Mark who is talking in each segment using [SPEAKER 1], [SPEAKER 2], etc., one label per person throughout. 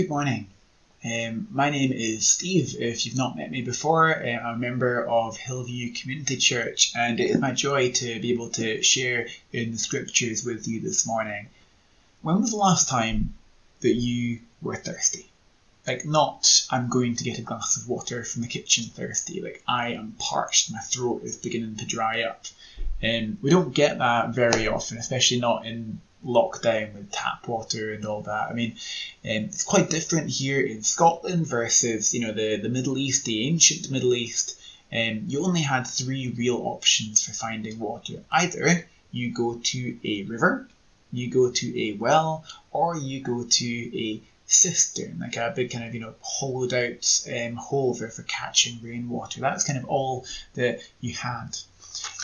[SPEAKER 1] Good morning. Um, my name is Steve. If you've not met me before, uh, I'm a member of Hillview Community Church, and it is my joy to be able to share in the scriptures with you this morning. When was the last time that you were thirsty? Like, not I'm going to get a glass of water from the kitchen thirsty. Like, I am parched, my throat is beginning to dry up. Um, we don't get that very often, especially not in lockdown with tap water and all that. I mean, um, it's quite different here in Scotland versus you know the the Middle East, the ancient Middle East. Um, you only had three real options for finding water. Either you go to a river, you go to a well, or you go to a cistern, like a big kind of you know hollowed out um, hole for, catching rainwater. That's kind of all that you had.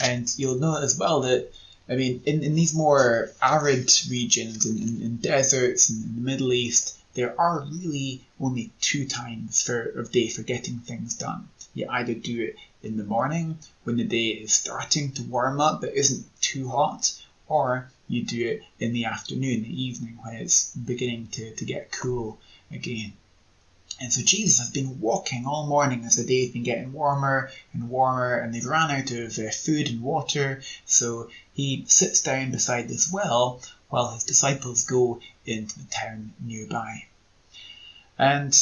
[SPEAKER 1] And you'll know as well that I mean, in, in these more arid regions, in, in, in deserts, in, in the Middle East, there are really only two times for, of day for getting things done. You either do it in the morning when the day is starting to warm up but isn't too hot, or you do it in the afternoon, the evening when it's beginning to, to get cool again. And so Jesus has been walking all morning as the day's been getting warmer and warmer, and they've ran out of uh, food and water. So he sits down beside this well while his disciples go into the town nearby. And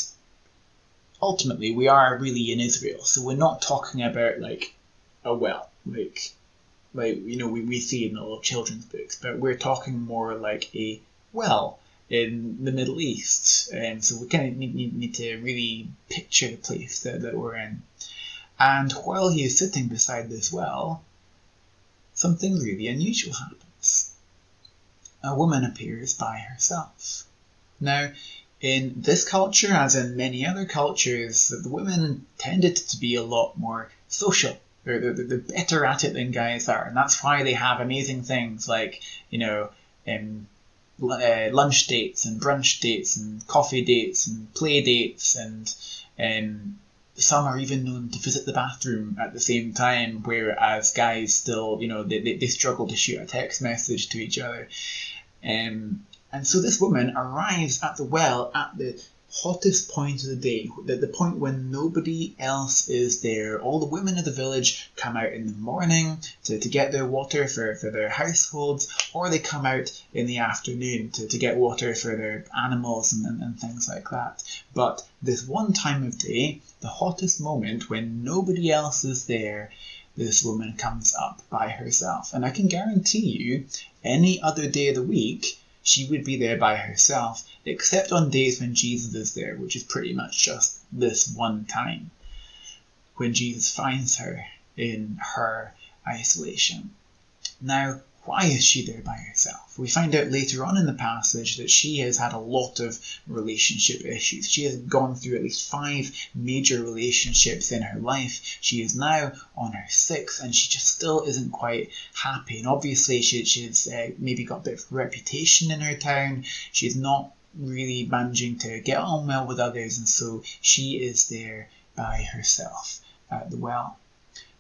[SPEAKER 1] ultimately, we are really in Israel, so we're not talking about like a well, like like you know we, we see in the little children's books, but we're talking more like a well in the Middle East. And so we kind of need, need, need to really picture the place that, that we're in. And while he is sitting beside this well, something really unusual happens. A woman appears by herself. Now, in this culture, as in many other cultures, the women tended to be a lot more social. They're, they're, they're better at it than guys are, and that's why they have amazing things like, you know, um, uh, lunch dates and brunch dates and coffee dates and play dates and um, some are even known to visit the bathroom at the same time whereas guys still you know they, they, they struggle to shoot a text message to each other. Um, and so this woman arrives at the well at the hottest point of the day, the, the point when nobody else is there. All the women of the village come out in the morning to, to get their water for, for their households, or they come out in the afternoon to, to get water for their animals and, and, and things like that. But this one time of day, the hottest moment when nobody else is there, this woman comes up by herself. And I can guarantee you, any other day of the week, she would be there by herself, except on days when Jesus is there, which is pretty much just this one time, when Jesus finds her in her isolation. Now, why is she there by herself? We find out later on in the passage that she has had a lot of relationship issues. She has gone through at least five major relationships in her life. She is now on her sixth and she just still isn't quite happy. And obviously, she, she's uh, maybe got a bit of reputation in her town. She's not really managing to get on well with others, and so she is there by herself at the well.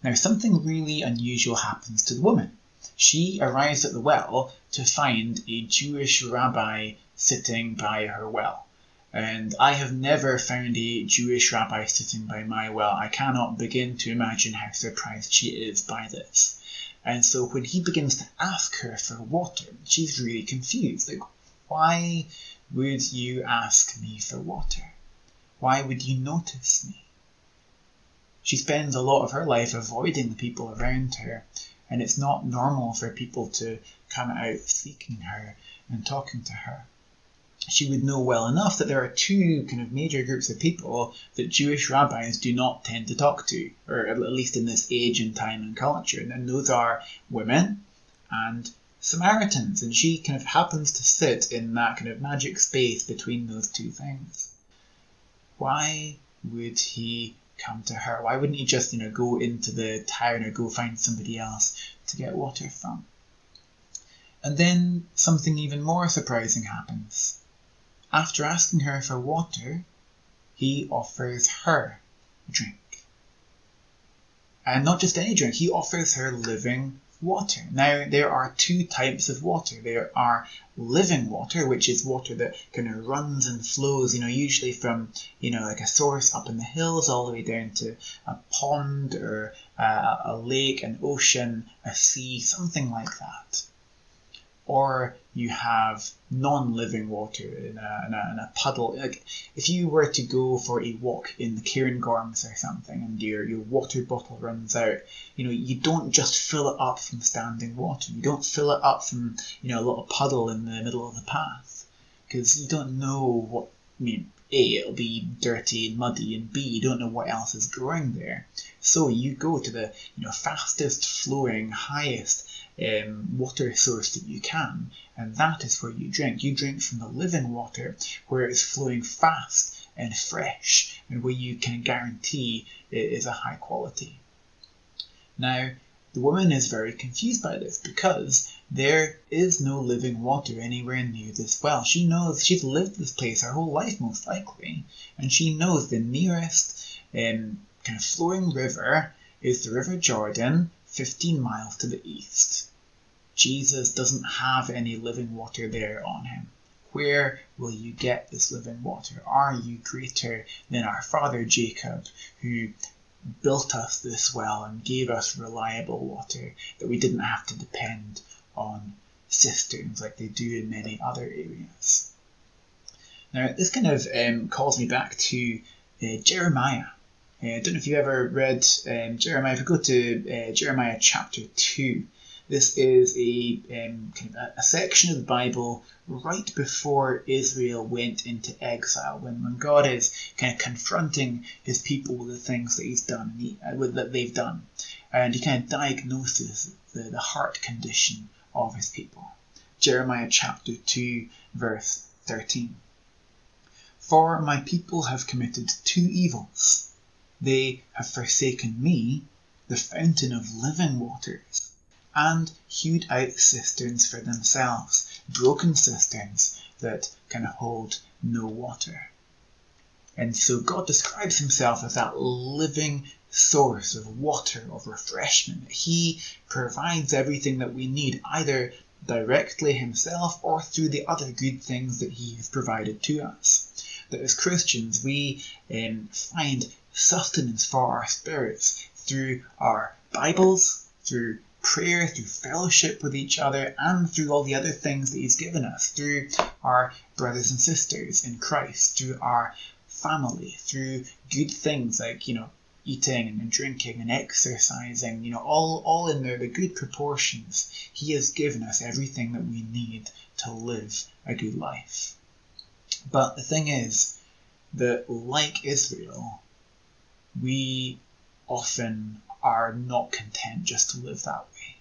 [SPEAKER 1] Now, something really unusual happens to the woman she arrives at the well to find a Jewish rabbi sitting by her well. And I have never found a Jewish rabbi sitting by my well. I cannot begin to imagine how surprised she is by this. And so when he begins to ask her for water, she's really confused. Like, why would you ask me for water? Why would you notice me? She spends a lot of her life avoiding the people around her and it's not normal for people to come out seeking her and talking to her. She would know well enough that there are two kind of major groups of people that Jewish rabbis do not tend to talk to, or at least in this age and time and culture, and those are women and Samaritans, and she kind of happens to sit in that kind of magic space between those two things. Why would he come to her? Why wouldn't he just, you know, go into the town or go find somebody else to get water from? And then something even more surprising happens. After asking her for water, he offers her a drink. And not just any drink, he offers her living water. Now, there are two types of water. There are living water, which is water that kind of runs and flows, you know, usually from, you know, like a source up in the hills all the way down to a pond or a, a lake, an ocean, a sea, something like that or you have non-living water in a, in a, in a, puddle. Like if you were to go for a walk in the Cairngorms or something, and your your water bottle runs out, you know you don't just fill it up from standing water. You don't fill it up from you know a little puddle in the middle of the path, because you don't know what. I mean, a, it'll be dirty and muddy, and B, you don't know what else is growing there. So you go to the you know fastest flowing, highest um, water source that you can, and that is where you drink. You drink from the living water where it's flowing fast and fresh, and where you can guarantee it is a high quality. Now, the woman is very confused by this because there is no living water anywhere near this well. She knows she's lived this place her whole life, most likely, and she knows the nearest um, kind of flowing river is the River Jordan, 15 miles to the east. Jesus doesn't have any living water there on him. Where will you get this living water? Are you greater than our father Jacob, who built us this well and gave us reliable water that we didn't have to depend on cisterns like they do in many other areas? Now, this kind of um, calls me back to uh, Jeremiah. Uh, I don't know if you ever read um, Jeremiah. If you go to uh, Jeremiah chapter 2, this is a, um, kind of a, section of the Bible right before Israel went into exile, when, when God is kind of confronting his people with the things that he's done, he, uh, with, that they've done. And he kind of diagnoses the, the heart condition of his people. Jeremiah chapter 2, verse 13. For my people have committed two evils. They have forsaken me, the fountain of living waters and hewed out cisterns for themselves, broken cisterns that can hold no water. And so God describes himself as that living source of water, of refreshment. He provides everything that we need, either directly himself or through the other good things that he has provided to us. That as Christians we um, find sustenance for our spirits through our Bibles, through prayer, through fellowship with each other, and through all the other things that He's given us, through our brothers and sisters in Christ, through our family, through good things like, you know, eating and drinking and exercising, you know, all, all in there, the good proportions. He has given us everything that we need to live a good life. But the thing is that, like Israel, we often are not content just to live that way.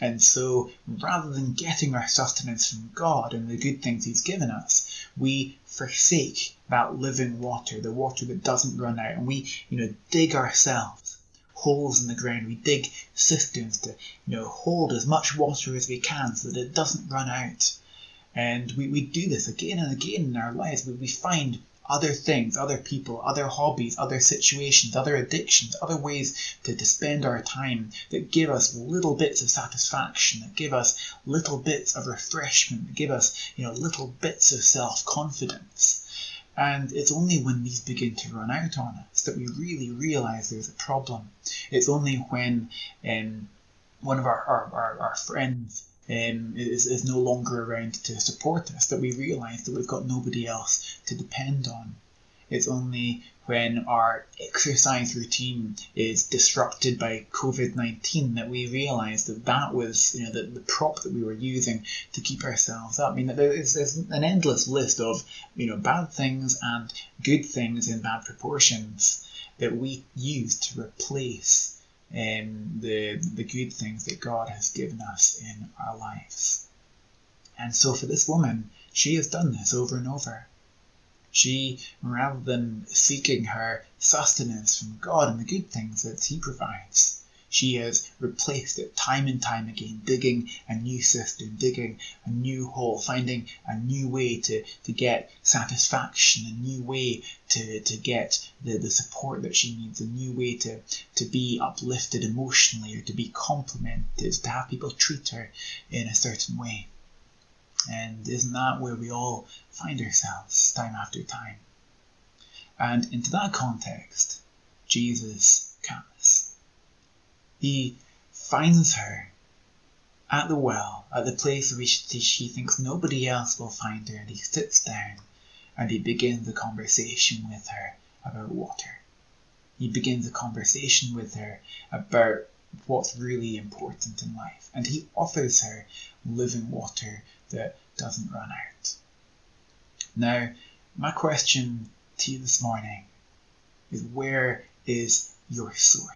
[SPEAKER 1] And so, rather than getting our sustenance from God and the good things He's given us, we forsake that living water, the water that doesn't run out, and we, you know, dig ourselves holes in the ground. We dig cisterns to, you know, hold as much water as we can so that it doesn't run out. And we, we do this again and again in our lives. We, we find other things, other people, other hobbies, other situations, other addictions, other ways to, to spend our time that give us little bits of satisfaction, that give us little bits of refreshment, that give us, you know, little bits of self-confidence. And it's only when these begin to run out on us that we really realize there's a problem. It's only when um, one of our, our, our, our friends um, is, is no longer around to support us, that we realise that we've got nobody else to depend on. It's only when our exercise routine is disrupted by COVID 19 that we realise that that was you know, the, the prop that we were using to keep ourselves up. I mean, there's, there's an endless list of you know, bad things and good things in bad proportions that we use to replace um, the, the good things that God has given us in our lives. And so for this woman, she has done this over and over. She, rather than seeking her sustenance from God and the good things that He provides, She has replaced it time and time again, digging a new cistern, digging a new hole, finding a new way to, to get satisfaction, a new way to, to get the, the support that she needs, a new way to, to be uplifted emotionally or to be complimented, to have people treat her in a certain way. And isn't that where we all find ourselves time after time? And into that context, Jesus comes. He finds her at the well, at the place where she, thinks nobody else will find her, and he sits down and he begins a conversation with her about water. He begins a conversation with her about what's really important in life, and he offers her living water that doesn't run out. Now, my question to you this morning is where is your source?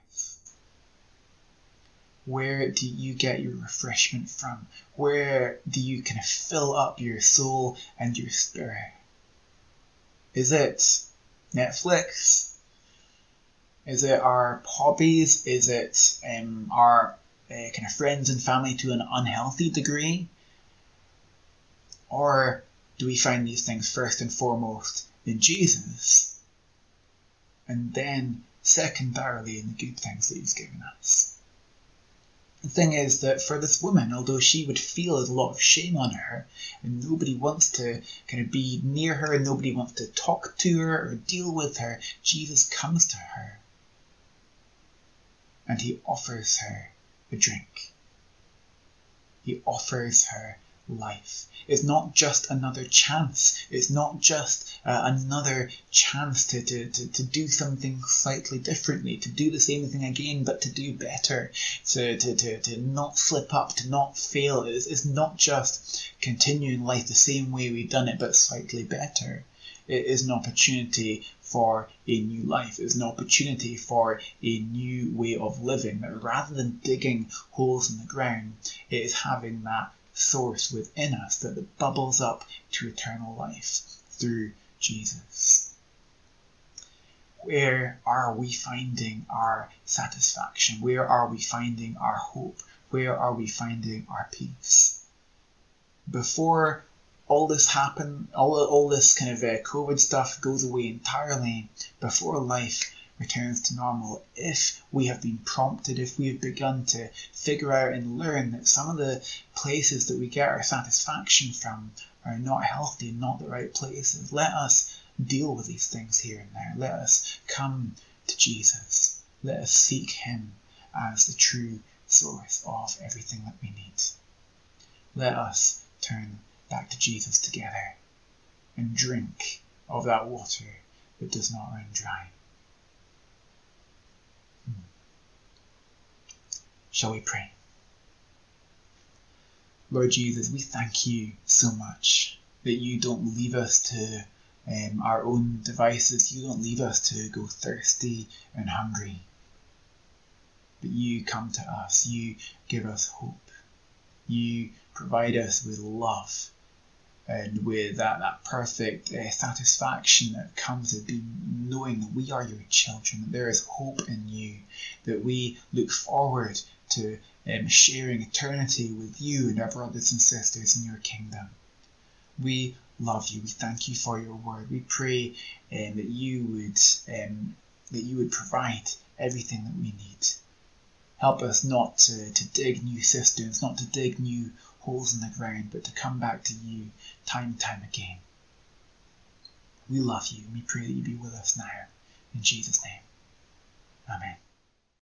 [SPEAKER 1] Where do you get your refreshment from? Where do you kind of fill up your soul and your spirit? Is it Netflix? Is it our hobbies? Is it um, our uh, kind of friends and family to an unhealthy degree? Or do we find these things first and foremost in Jesus? And then secondarily in the good things that He's given us? The thing is that for this woman, although she would feel a lot of shame on her, and nobody wants to kind of be near her, and nobody wants to talk to her or deal with her, Jesus comes to her and he offers her a drink. He offers her life. It's not just another chance. It's not just uh, another chance to, to, to, to do something slightly differently, to do the same thing again, but to do better, to, to, to, to not slip up, to not fail. It's, it's not just continuing life the same way we've done it, but slightly better. It is an opportunity for a new life. It's an opportunity for a new way of living. Rather than digging holes in the ground, it is having that source within us that bubbles up to eternal life through Jesus. Where are we finding our satisfaction? Where are we finding our hope? Where are we finding our peace? Before all this happened, all, all this kind of uh, COVID stuff goes away entirely, before life returns to normal if we have been prompted, if we have begun to figure out and learn that some of the places that we get our satisfaction from are not healthy and not the right places. Let us deal with these things here and there. Let us come to Jesus. Let us seek Him as the true source of everything that we need. Let us turn back to Jesus together and drink of that water that does not run dry. Shall we pray? Lord Jesus, we thank you so much that you don't leave us to um, our own devices. You don't leave us to go thirsty and hungry. But you come to us. You give us hope. You provide us with love and with that, that perfect uh, satisfaction that comes with being knowing that we are your children, that there is hope in you, that we look forward to um, sharing eternity with you and our brothers and sisters in your kingdom. We love you. We thank you for your word. We pray um, that you would um, that you would provide everything that we need. Help us not to, to dig new cisterns, not to dig new holes in the ground, but to come back to you time and time again. We love you and we pray that you be with us now. In Jesus' name. Amen.